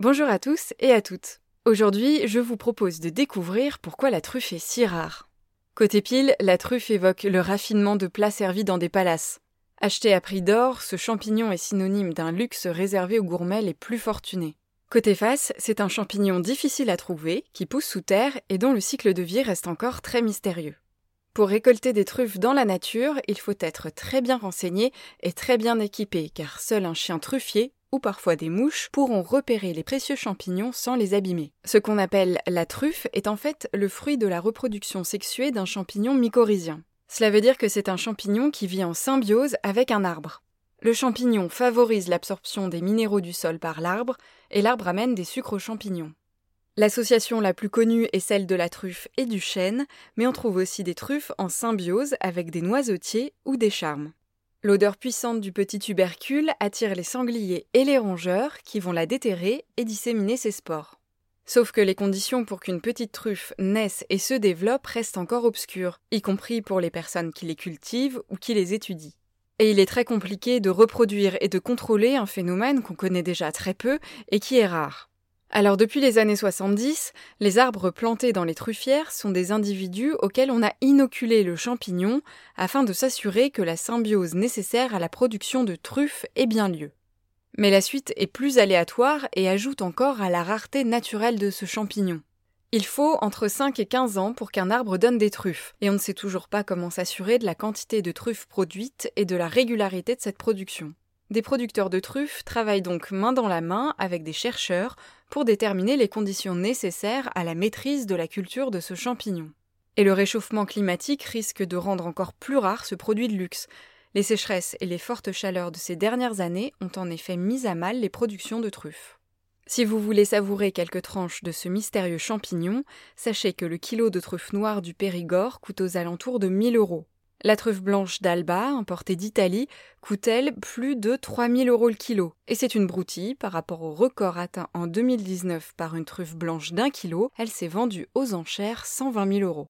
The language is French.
Bonjour à tous et à toutes. Aujourd'hui, je vous propose de découvrir pourquoi la truffe est si rare. Côté pile, la truffe évoque le raffinement de plats servis dans des palaces. Acheté à prix d'or, ce champignon est synonyme d'un luxe réservé aux gourmets les plus fortunés. Côté face, c'est un champignon difficile à trouver, qui pousse sous terre et dont le cycle de vie reste encore très mystérieux. Pour récolter des truffes dans la nature, il faut être très bien renseigné et très bien équipé, car seul un chien truffier ou parfois des mouches pourront repérer les précieux champignons sans les abîmer. Ce qu'on appelle la truffe est en fait le fruit de la reproduction sexuée d'un champignon mycorhizien. Cela veut dire que c'est un champignon qui vit en symbiose avec un arbre. Le champignon favorise l'absorption des minéraux du sol par l'arbre et l'arbre amène des sucres aux champignons. L'association la plus connue est celle de la truffe et du chêne, mais on trouve aussi des truffes en symbiose avec des noisetiers ou des charmes. L'odeur puissante du petit tubercule attire les sangliers et les rongeurs qui vont la déterrer et disséminer ses spores. Sauf que les conditions pour qu'une petite truffe naisse et se développe restent encore obscures, y compris pour les personnes qui les cultivent ou qui les étudient. Et il est très compliqué de reproduire et de contrôler un phénomène qu'on connaît déjà très peu et qui est rare. Alors depuis les années 70, les arbres plantés dans les truffières sont des individus auxquels on a inoculé le champignon afin de s'assurer que la symbiose nécessaire à la production de truffes ait bien lieu. Mais la suite est plus aléatoire et ajoute encore à la rareté naturelle de ce champignon. Il faut entre 5 et 15 ans pour qu'un arbre donne des truffes, et on ne sait toujours pas comment s'assurer de la quantité de truffes produites et de la régularité de cette production. Des producteurs de truffes travaillent donc main dans la main avec des chercheurs pour déterminer les conditions nécessaires à la maîtrise de la culture de ce champignon. Et le réchauffement climatique risque de rendre encore plus rare ce produit de luxe. Les sécheresses et les fortes chaleurs de ces dernières années ont en effet mis à mal les productions de truffes. Si vous voulez savourer quelques tranches de ce mystérieux champignon, sachez que le kilo de truffe noire du Périgord coûte aux alentours de 1000 euros. La truffe blanche d'Alba, importée d'Italie, coûte-t-elle plus de 3000 euros le kilo. Et c'est une broutille par rapport au record atteint en 2019 par une truffe blanche d'un kilo, elle s'est vendue aux enchères 120 000 euros.